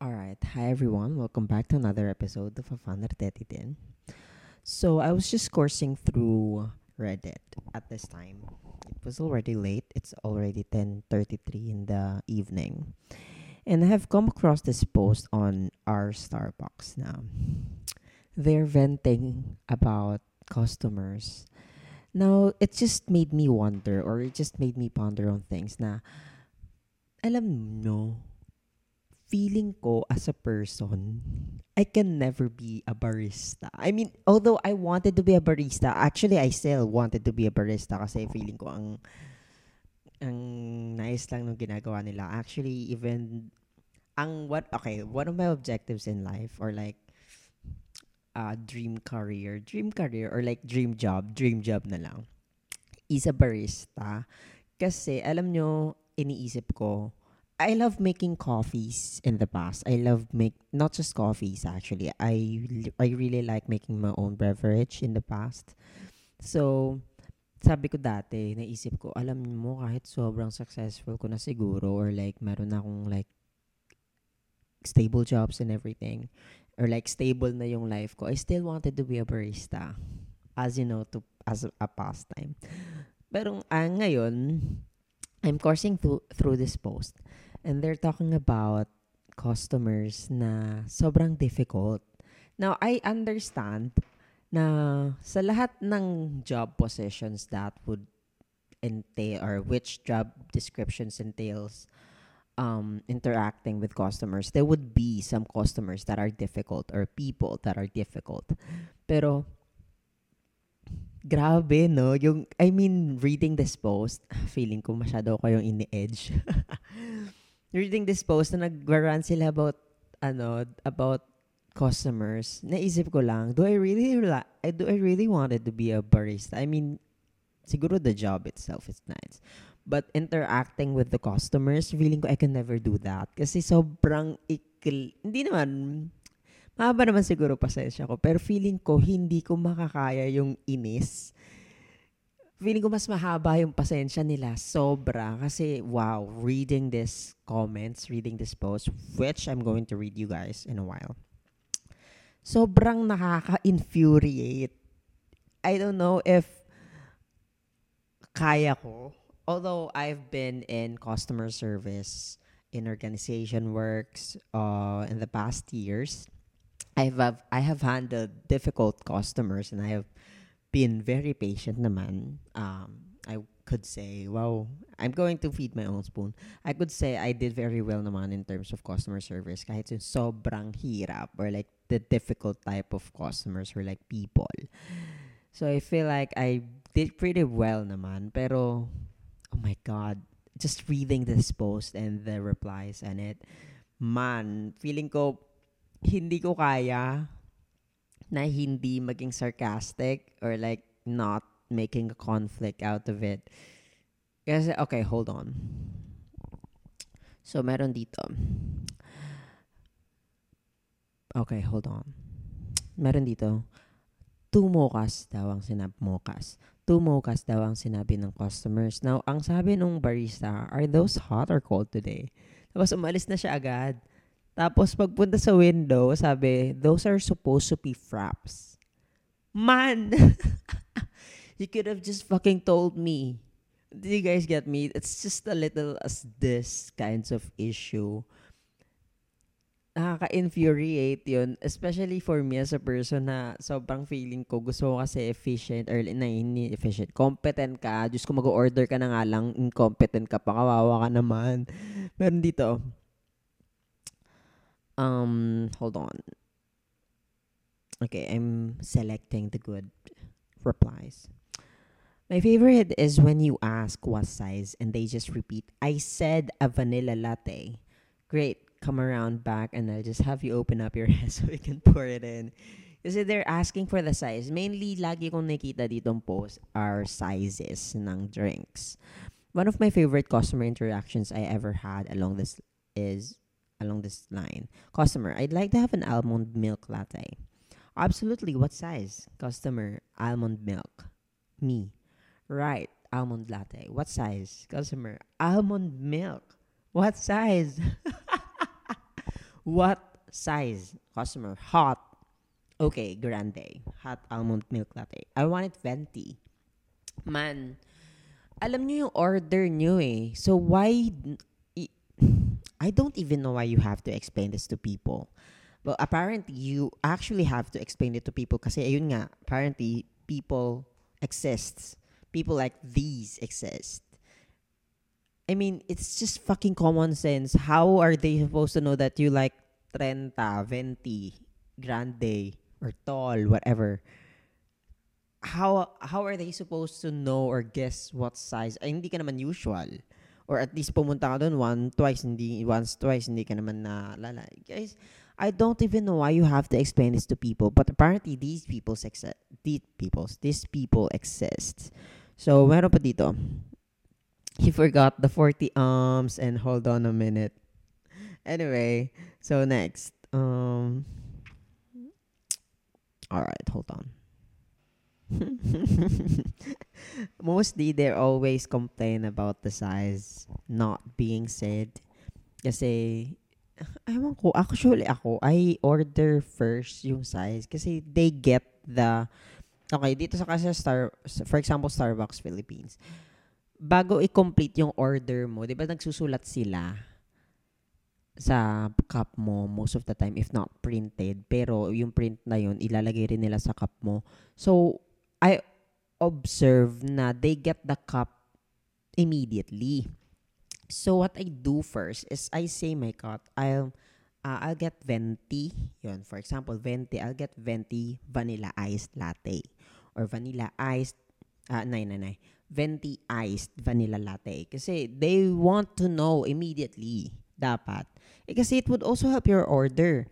Alright, hi everyone. Welcome back to another episode of Afanar Tetitin. So, I was just coursing through Reddit at this time. It was already late. It's already 10:33 in the evening. And I have come across this post on our Starbucks now. They're venting about customers. Now, it just made me wonder or it just made me ponder on things na alam no, feeling ko as a person, I can never be a barista. I mean, although I wanted to be a barista, actually I still wanted to be a barista kasi feeling ko ang ang nice lang nung ginagawa nila. Actually, even ang what okay, one of my objectives in life or like uh, dream career, dream career or like dream job, dream job na lang is a barista. Kasi alam nyo, iniisip ko, I love making coffees in the past. I love make not just coffees actually. I I really like making my own beverage in the past. So, sabi ko dati, naisip ko, alam mo kahit sobrang successful ko na siguro or like meron na akong like stable jobs and everything or like stable na yung life ko, I still wanted to be a barista as you know to as a, pastime. Pero uh, ngayon, I'm coursing through through this post and they're talking about customers na sobrang difficult. Now, I understand na sa lahat ng job positions that would entail or which job descriptions entails um, interacting with customers, there would be some customers that are difficult or people that are difficult. Pero, grabe, no? Yung, I mean, reading this post, feeling ko masyado ko yung ini-edge. reading this post na nag sila about ano about customers, naisip ko lang, do I really do I really wanted to be a barista? I mean, siguro the job itself is nice. But interacting with the customers, feeling ko I can never do that. Kasi sobrang ikil, hindi naman, mahaba naman siguro pasensya ko, pero feeling ko hindi ko makakaya yung inis feeling ko mas mahaba yung pasensya nila. Sobra. Kasi, wow, reading this comments, reading this post, which I'm going to read you guys in a while. Sobrang nakaka-infuriate. I don't know if kaya ko. Although I've been in customer service, in organization works, uh, in the past years, I've, have, I have handled difficult customers and I have been very patient naman. Um, I could say, wow, I'm going to feed my own spoon. I could say I did very well naman in terms of customer service kahit yung sobrang hirap or like the difficult type of customers or like people. So I feel like I did pretty well naman. Pero, oh my God, just reading this post and the replies and it, man, feeling ko, hindi ko kaya na hindi maging sarcastic or like not making a conflict out of it. Kasi, okay, hold on. So, meron dito. Okay, hold on. Meron dito. Two mochas daw ang sinabi mochas. Two mochas daw ang sinabi ng customers. Now, ang sabi nung barista, are those hot or cold today? Tapos umalis na siya agad. Tapos pagpunta sa window, sabi, those are supposed to be fraps. Man! you could have just fucking told me. Do you guys get me? It's just a little as this kinds of issue. Nakaka-infuriate yun. Especially for me as a person na sobrang feeling ko, gusto ko kasi efficient or na efficient. Competent ka. Diyos ko mag-order ka na nga lang, incompetent ka pa, kawawa ka naman. Meron dito, um, hold on. Okay, I'm selecting the good replies. My favorite is when you ask what size and they just repeat, I said a vanilla latte. Great, come around back and I'll just have you open up your head so we can pour it in. Kasi they're asking for the size. Mainly, lagi kong nakita ditong post are sizes ng drinks. One of my favorite customer interactions I ever had along this is along this line. Customer, I'd like to have an almond milk latte. Absolutely. What size? Customer, almond milk. Me. Right. Almond latte. What size? Customer, almond milk. What size? What size? Customer, hot. Okay, grande. Hot almond milk latte. I want it venti. Man, alam nyo yung order nyo eh. So why, I don't even know why you have to explain this to people. But apparently, you actually have to explain it to people nga, apparently, people exists. People like these exist. I mean, it's just fucking common sense. How are they supposed to know that you like Trenta, Venti, Grande, or Tall, whatever? How how are they supposed to know or guess what size? Ay, hindi ka naman usual. Or at least pumunta ka doon one, twice, hindi, once, twice, hindi ka naman na lala. Guys, I don't even know why you have to explain this to people, but apparently these people exist. These peoples, these people exist. So, meron pa dito. He forgot the 40 arms and hold on a minute. Anyway, so next. Um All right, hold on. Mostly they always complain about the size not being said. Kasi ewan ko, actually ako, I order first yung size kasi they get the Okay, dito sa kasi Star for example Starbucks Philippines. Bago i-complete yung order mo, 'di ba nagsusulat sila sa cup mo most of the time if not printed pero yung print na yun ilalagay rin nila sa cup mo so I observe na they get the cup immediately So what I do first is I say my cut. I'll uh, I'll get venti. Yun, for example, venti. I'll get venti vanilla iced latte or vanilla iced uh, nay, nay, nay. Venti iced vanilla latte. Kasi they want to know immediately. Dapat. Eh, kasi it would also help your order.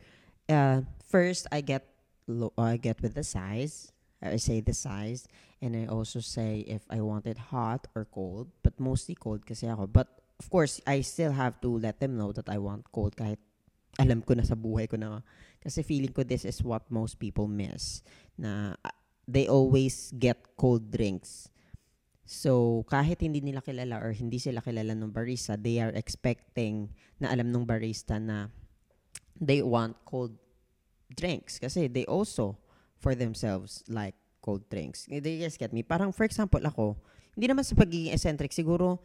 Uh, first, I get lo- I get with the size. I say the size. And I also say if I want it hot or cold. But mostly cold kasi ako. But of course, I still have to let them know that I want cold kahit alam ko na sa buhay ko na kasi feeling ko this is what most people miss na uh, they always get cold drinks. So, kahit hindi nila kilala or hindi sila kilala ng barista, they are expecting na alam ng barista na they want cold drinks kasi they also for themselves like cold drinks. They just get me. Parang for example ako, hindi naman sa pagiging eccentric, siguro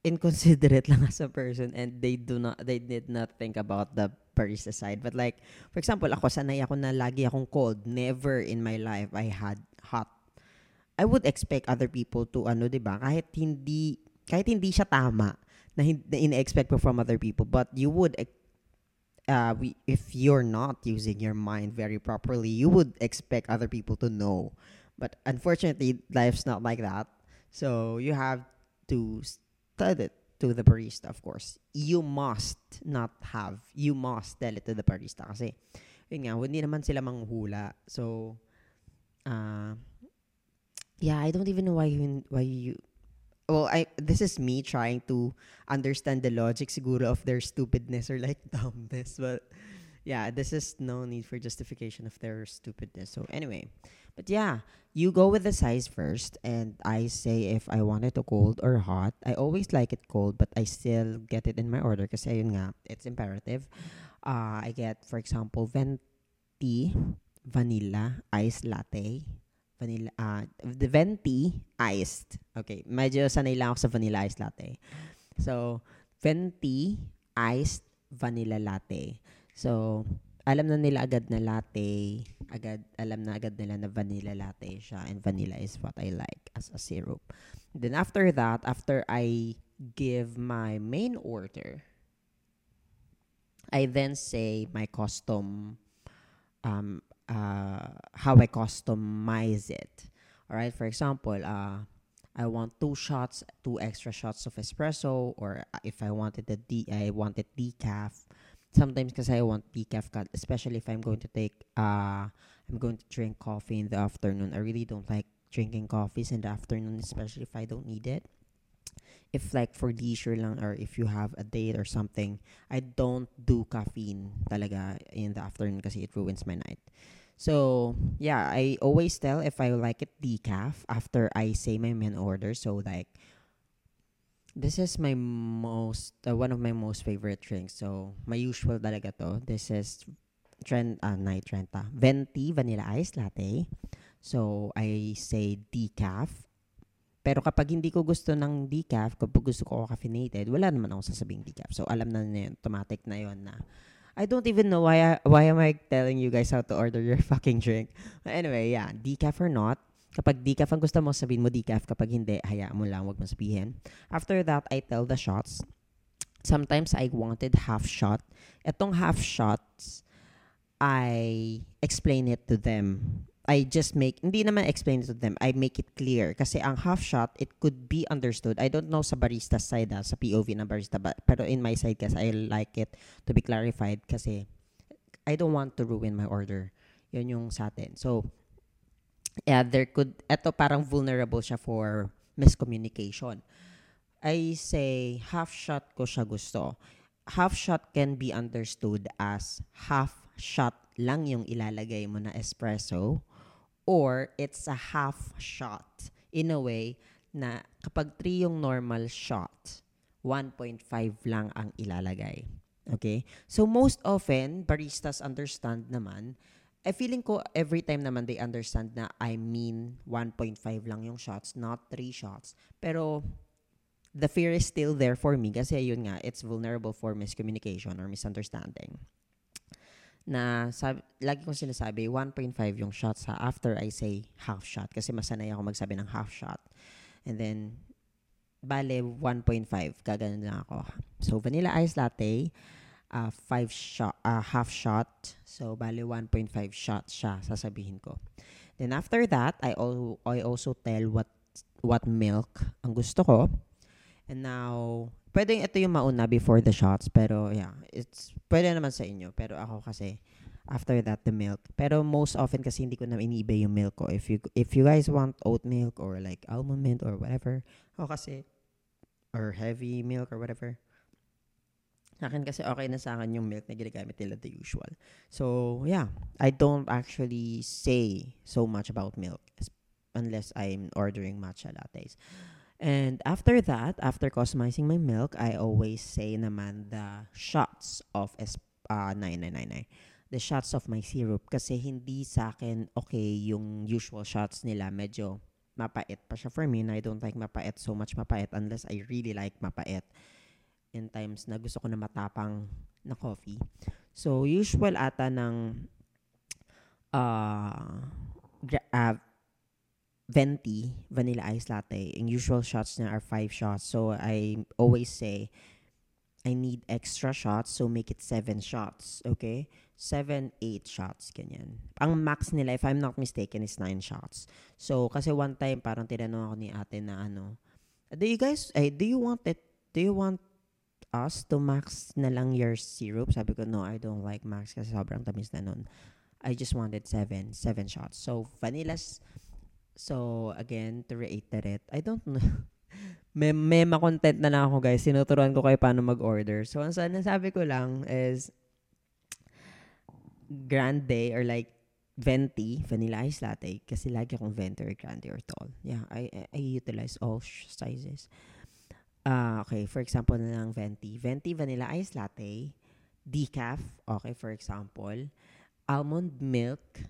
inconsiderate lang as a person and they do not they did not think about the barista side but like for example ako sanay ako na lagi akong cold. Never in my life I had hot. I would expect other people to ano 'di ba? Kahit hindi kahit hindi siya tama na, na ina-expect from other people. But you would uh, we, if you're not using your mind very properly you would expect other people to know but unfortunately life's not like that so you have to tell it to the barista, of course. You must not have. You must tell it to the barista. Kasi, yun nga, hindi naman sila manghuhula. So, uh, yeah, I don't even know why you, why you, well, I this is me trying to understand the logic siguro of their stupidness or like dumbness, but yeah, this is no need for justification of their stupidness. So anyway, but yeah, you go with the size first, and I say if I want it cold or hot. I always like it cold, but I still get it in my order because it's imperative. Uh, I get, for example, venti vanilla iced latte. Vanilla, uh, the venti iced. Okay, medyo sanay lang ako sa vanilla iced latte. So, venti iced vanilla latte. So, alam na nila agad na latte, agad alam na agad nila na vanilla latte siya and vanilla is what I like as a syrup. Then after that, after I give my main order, I then say my custom um uh how I customize it. All right, for example, uh I want two shots, two extra shots of espresso or if I wanted the D I wanted decaf sometimes because I want decaf especially if I'm going to take uh I'm going to drink coffee in the afternoon. I really don't like drinking coffees in the afternoon, especially if I don't need it. If like for leisure lang or if you have a date or something, I don't do caffeine talaga in the afternoon kasi it ruins my night. So, yeah, I always tell if I like it decaf after I say my main order. So, like, This is my most, uh, one of my most favorite drinks. So, my usual talaga to. This is Trent, ah, night Trenta. Venti Vanilla Ice Latte. So, I say decaf. Pero kapag hindi ko gusto ng decaf, kapag gusto ko caffeinated, wala naman ako sasabing decaf. So, alam na na yun, automatic na yun na I don't even know why I, why am I telling you guys how to order your fucking drink. Anyway, yeah, decaf or not, Kapag decaf ang gusto mo, sabihin mo decaf. Kapag hindi, hayaan mo lang, wag mo sabihin. After that, I tell the shots. Sometimes I wanted half shot. Etong half shots, I explain it to them. I just make, hindi naman explain to them. I make it clear. Kasi ang half shot, it could be understood. I don't know sa barista side, ha, ah, sa POV ng barista. But, pero in my side, kasi I like it to be clarified. Kasi I don't want to ruin my order. Yun yung sa atin. So, yeah, there could, eto parang vulnerable siya for miscommunication. I say, half shot ko siya gusto. Half shot can be understood as half shot lang yung ilalagay mo na espresso or it's a half shot in a way na kapag 3 yung normal shot, 1.5 lang ang ilalagay. Okay? So most often, baristas understand naman I feeling ko every time naman they understand na I mean 1.5 lang yung shots, not 3 shots. Pero the fear is still there for me kasi yun nga, it's vulnerable for miscommunication or misunderstanding. Na sab- lagi kong sinasabi, 1.5 yung shots ha after I say half shot kasi masanay ako magsabi ng half shot. And then, bale 1.5, gaganon lang ako. So, vanilla ice latte, uh, five shot, uh, half shot. So, bali 1.5 shot siya, sasabihin ko. Then after that, I, al- I also tell what what milk ang gusto ko. And now, pwedeng ito yung mauna before the shots. Pero yeah, it's pwede naman sa inyo. Pero ako kasi, after that, the milk. Pero most often kasi hindi ko na iniiba yung milk ko. If you, if you guys want oat milk or like almond milk or whatever, ako kasi, or heavy milk or whatever, sa akin kasi okay na sa akin yung milk na ginagamit nila the usual. So, yeah. I don't actually say so much about milk unless I'm ordering matcha lattes. And after that, after customizing my milk, I always say naman the shots of es- uh, 9999. The shots of my syrup. Kasi hindi sa akin okay yung usual shots nila. Medyo mapait pa siya for me. And I don't like mapait so much mapait unless I really like mapait in times na gusto ko na matapang na coffee. So, usual ata ng uh, uh, venti, vanilla ice latte. Yung usual shots niya are five shots. So, I always say, I need extra shots, so make it seven shots. Okay? Seven, eight shots, ganyan. Ang max nila, if I'm not mistaken, is nine shots. So, kasi one time, parang tinanong ako ni ate na ano, do you guys, eh, do you want it, do you want us to max na lang your syrup. Sabi ko, no, I don't like max kasi sobrang tamis na nun. I just wanted seven, seven shots. So, vanillas, so, again, to reiterate, I don't know. may, may content na lang ako, guys. Sinuturuan ko kayo paano mag-order. So, ang sabi ko lang is, grande or like venti, vanilla ice latte, kasi lagi akong venti or grande or tall. Yeah, I, I, I utilize all sizes. Uh, okay, for example na lang venti. Venti vanilla ice latte, decaf, okay, for example, almond milk,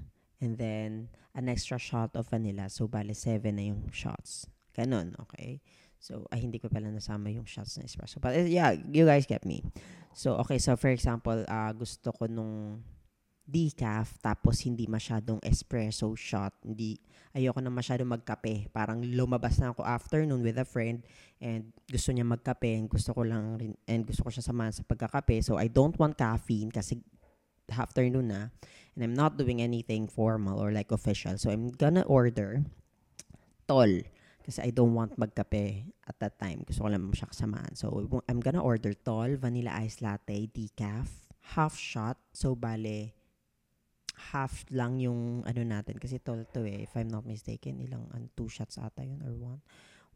and then an extra shot of vanilla. So, bale, seven na yung shots. Ganon, okay? So, ay, hindi ko pala nasama yung shots na espresso. But, uh, yeah, you guys get me. So, okay, so for example, uh, gusto ko nung decaf tapos hindi masyadong espresso shot. Hindi ayoko na masyadong magkape. Parang lumabas na ako afternoon with a friend and gusto niya magkape and gusto ko lang rin, and gusto ko siya samahan sa pagkakape. So I don't want caffeine kasi afternoon na and I'm not doing anything formal or like official. So I'm gonna order tol kasi I don't want magkape at that time. Gusto ko lang siya kasamahan. So I'm gonna order tol, vanilla ice latte, decaf, half shot. So bale half lang yung ano natin kasi tol to eh if I'm not mistaken ilang an two shots ata yun or one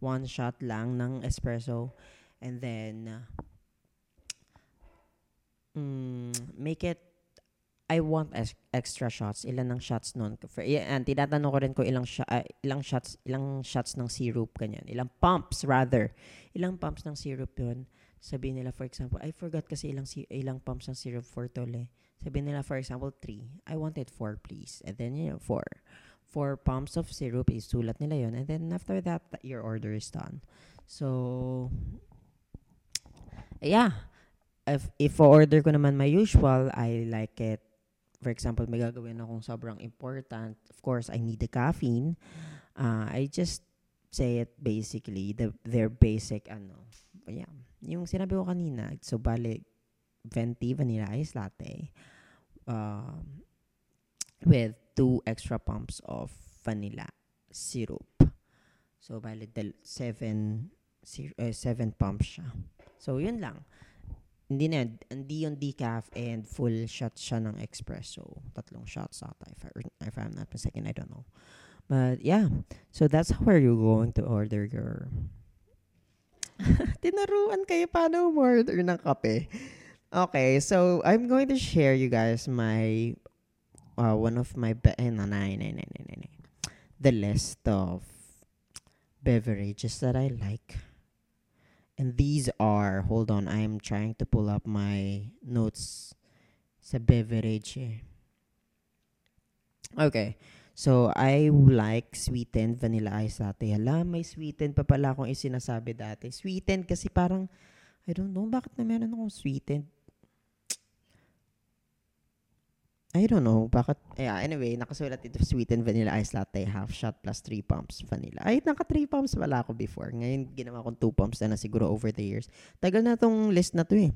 one shot lang ng espresso and then uh, mm, make it I want ex- extra shots. Ilan ng shots nun? For, and tinatanong ko rin ko ilang, sh- uh, ilang shots ilang shots ng syrup, ganyan. Ilang pumps, rather. Ilang pumps ng syrup yun. Sabihin nila, for example, I forgot kasi ilang, si- ilang pumps ng syrup for tole. Sabihin nila, for example, three. I wanted four, please. And then, you know, four. Four pumps of syrup, isulat nila yun. And then, after that, your order is done. So, yeah. If, if order ko naman my usual, I like it for example, may gagawin akong sobrang important, of course, I need the caffeine. Uh, I just say it basically, the, their basic, ano, yeah, yung sinabi ko kanina, so bali, venti vanilla ice latte uh, with two extra pumps of vanilla syrup. So, bali, del, seven, uh, seven pumps siya. So, yun lang. Hindi na, hindi yung decaf and full shot siya ng espresso. Tatlong shots ata, if, I, if I'm not mistaken, I don't know. But, yeah. So, that's how are you going to order your... Tinaruan kayo paano order ng kape. Okay, so I'm going to share you guys my uh, one of my be- eh, no, nine, nine, nine, nine, nine, the list of beverages that I like. And these are, hold on, I'm trying to pull up my notes sa beverage eh. Okay. So, I like sweetened vanilla ice latte. Hala, may sweetened pa pala akong isinasabi dati. Sweetened kasi parang, I don't know, bakit na meron akong sweetened? I don't know. Bakit? Yeah, anyway, nakasulat dito sweetened vanilla ice latte, half shot plus 3 pumps vanilla. Ay, naka 3 pumps wala ako before. Ngayon, ginawa kong 2 pumps na, na siguro over the years. Tagal na tong list na to eh.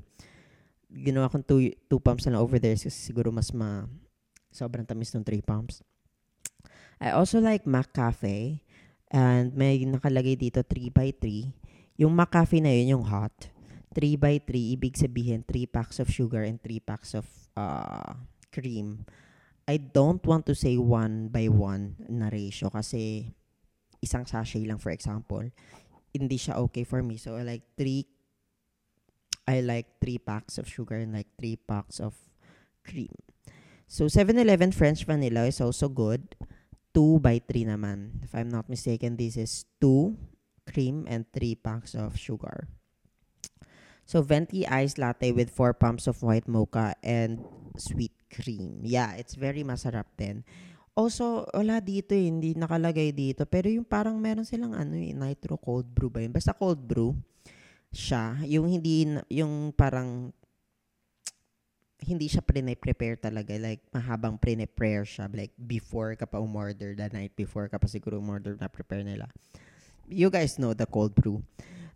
Ginawa kong 2 pumps na, na over the years kasi siguro mas ma... Sobrang tamis ng 3 pumps. I also like Mac Cafe. And may nakalagay dito 3 by 3 Yung Mac Cafe na yun, yung hot. 3 by 3 ibig sabihin 3 packs of sugar and 3 packs of... Uh, cream, I don't want to say one by one na ratio kasi isang sachet lang for example, hindi siya okay for me. So like three I like three packs of sugar and like three packs of cream. So 7-Eleven French vanilla is also good. 2 by 3 naman. If I'm not mistaken, this is 2 cream and 3 packs of sugar. So venti iced latte with 4 pumps of white mocha and sweet cream. Yeah, it's very masarap din. Also, wala dito eh, hindi nakalagay dito. Pero yung parang meron silang ano eh, nitro cold brew ba yun? Basta cold brew siya. Yung hindi, yung parang hindi siya pre-prepare talaga. Like, mahabang pre-prepare siya. Like, before ka pa umorder, the night before ka pa siguro umorder na prepare nila. You guys know the cold brew.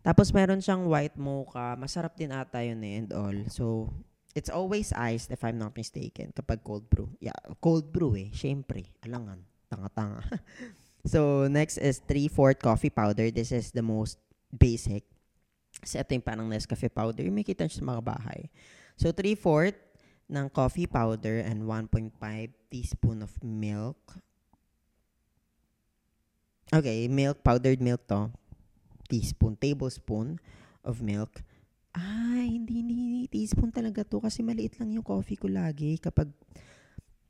Tapos, meron siyang white mocha. Masarap din ata yun eh and all. So, It's always iced if I'm not mistaken kapag cold brew. Yeah, cold brew eh. Siyempre, alangan. Tanga-tanga. so, next is 3-4 coffee powder. This is the most basic. Kasi ito yung parang Nescafe powder. Yung may kita sa mga bahay. So, 3-4 ng coffee powder and 1.5 teaspoon of milk. Okay, milk, powdered milk to. Teaspoon, tablespoon of milk. Ay, hindi, hindi. Teaspoon talaga to kasi maliit lang yung coffee ko lagi kapag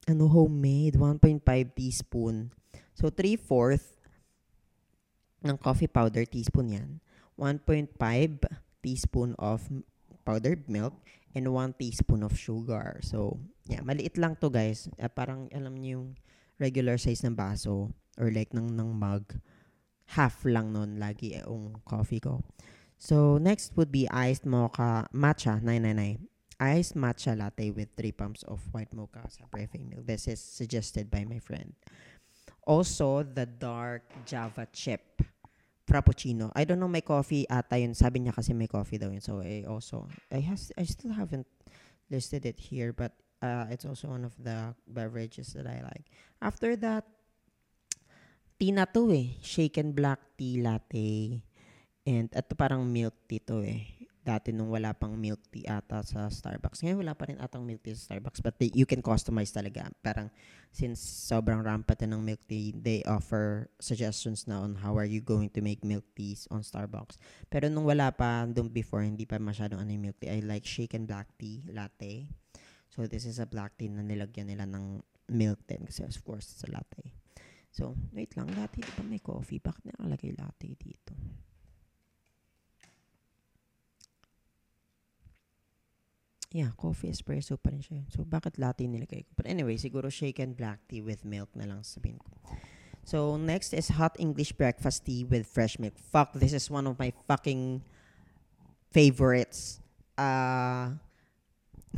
ano, homemade. 1.5 teaspoon. So, 3-4 ng coffee powder, teaspoon yan. 1.5 teaspoon of powdered milk and 1 teaspoon of sugar. So, yeah, maliit lang to guys. Uh, parang alam niyo yung regular size ng baso or like ng, ng mug. Half lang nun lagi yung coffee ko. So, next would be iced mocha matcha 999. Iced matcha latte with 3 pumps of white mocha sa prefe milk. This is suggested by my friend. Also, the dark Java chip frappuccino. I don't know my coffee ata yun. Sabi niya kasi may coffee daw yun. So, I also, I, has, I still haven't listed it here, but uh, it's also one of the beverages that I like. After that, tea na to eh. Shaken black tea latte And ito parang milk tea to eh. Dati nung wala pang milk tea ata sa Starbucks. Ngayon wala pa rin atang milk tea sa Starbucks. But they, you can customize talaga. Parang since sobrang rampant ng milk tea, they offer suggestions na on how are you going to make milk teas on Starbucks. Pero nung wala pa, nung before, hindi pa masyadong ano yung milk tea. I like shaken black tea latte. So, this is a black tea na nilagyan nila ng milk din kasi of course it's a latte. So, wait lang. Latte, di ba may coffee? Bakit nakalagay latte dito? Yeah, coffee espresso pa rin siya. So, bakit latte nilagay ko? But anyway, siguro shaken black tea with milk na lang sabihin ko. So, next is hot English breakfast tea with fresh milk. Fuck, this is one of my fucking favorites. Uh,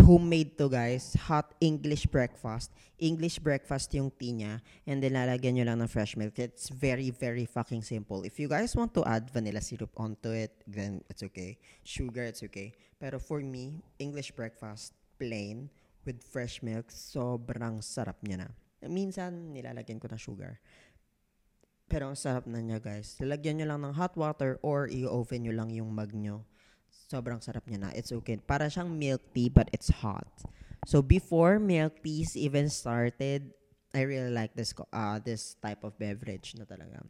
homemade to guys. Hot English breakfast. English breakfast yung tea niya. And then lalagyan nyo lang ng fresh milk. It's very, very fucking simple. If you guys want to add vanilla syrup onto it, then it's okay. Sugar, it's okay. Pero for me, English breakfast, plain, with fresh milk, sobrang sarap niya na. Minsan, nilalagyan ko na sugar. Pero ang sarap na niya guys. Lalagyan nyo lang ng hot water or i-oven nyo lang yung mug nyo sobrang sarap niya na. It's okay. Para siyang milk tea but it's hot. So before milk teas even started, I really like this uh, this type of beverage na talaga.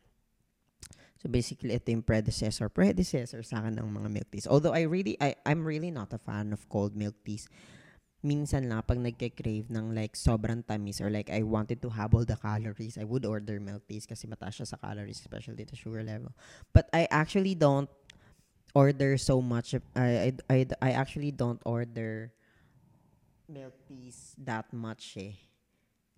So basically, ito yung predecessor, predecessor sa akin ng mga milk teas. Although I really, I, I'm really not a fan of cold milk teas. Minsan lang, pag nagke-crave ng like sobrang tamis or like I wanted to have all the calories, I would order milk teas kasi mataas siya sa calories, especially the sugar level. But I actually don't order so much. I, I, I, I actually don't order milk teas that much eh.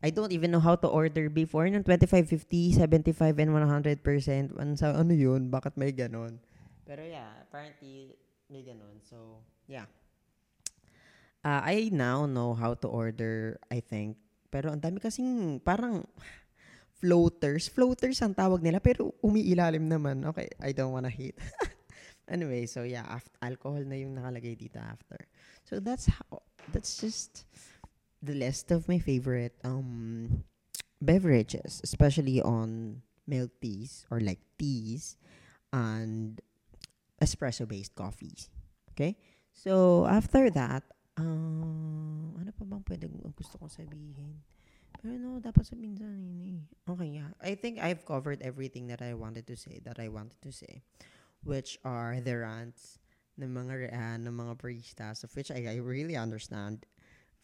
I don't even know how to order before ng 25, 50, 75, and 100%. Ano, ano yun? Bakit may ganon? Pero yeah, apparently may ganon. So, yeah. Uh, I now know how to order, I think. Pero ang dami kasing parang floaters. Floaters ang tawag nila, pero umiilalim naman. Okay, I don't wanna hate. Anyway, so yeah, after, alcohol na yung nakalagay dito after. So that's how, that's just the list of my favorite um beverages, especially on milk teas or like teas and espresso-based coffees. Okay? So, after that, um, ano pa bang pwede gusto kong sabihin? Pero no, dapat sabihin sa nini. Okay, yeah. I think I've covered everything that I wanted to say, that I wanted to say which are the rants ng mga uh, ng mga baristas of which I, I really understand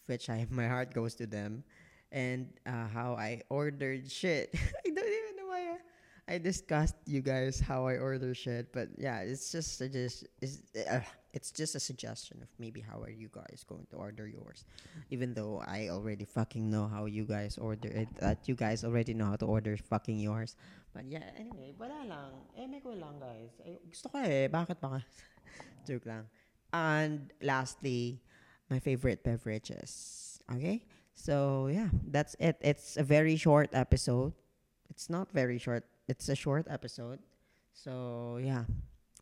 which I my heart goes to them and uh, how I ordered shit. I don't even know why I, discussed you guys how I order shit but yeah it's just just it's, uh, it's just a suggestion of maybe how are you guys going to order yours even though I already fucking know how you guys order it that you guys already know how to order fucking yours But yeah, anyway, wala lang. Eh, may ko lang, guys. Eh, gusto ko eh. Bakit ba? Joke lang. And lastly, my favorite beverages. Okay? So, yeah, that's it. It's a very short episode. It's not very short. It's a short episode. So, yeah.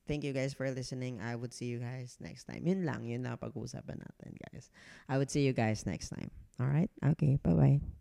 Thank you guys for listening. I would see you guys next time. Yun lang. Yun na pag-uusapan natin, guys. I would see you guys next time. All right? Okay. Bye-bye.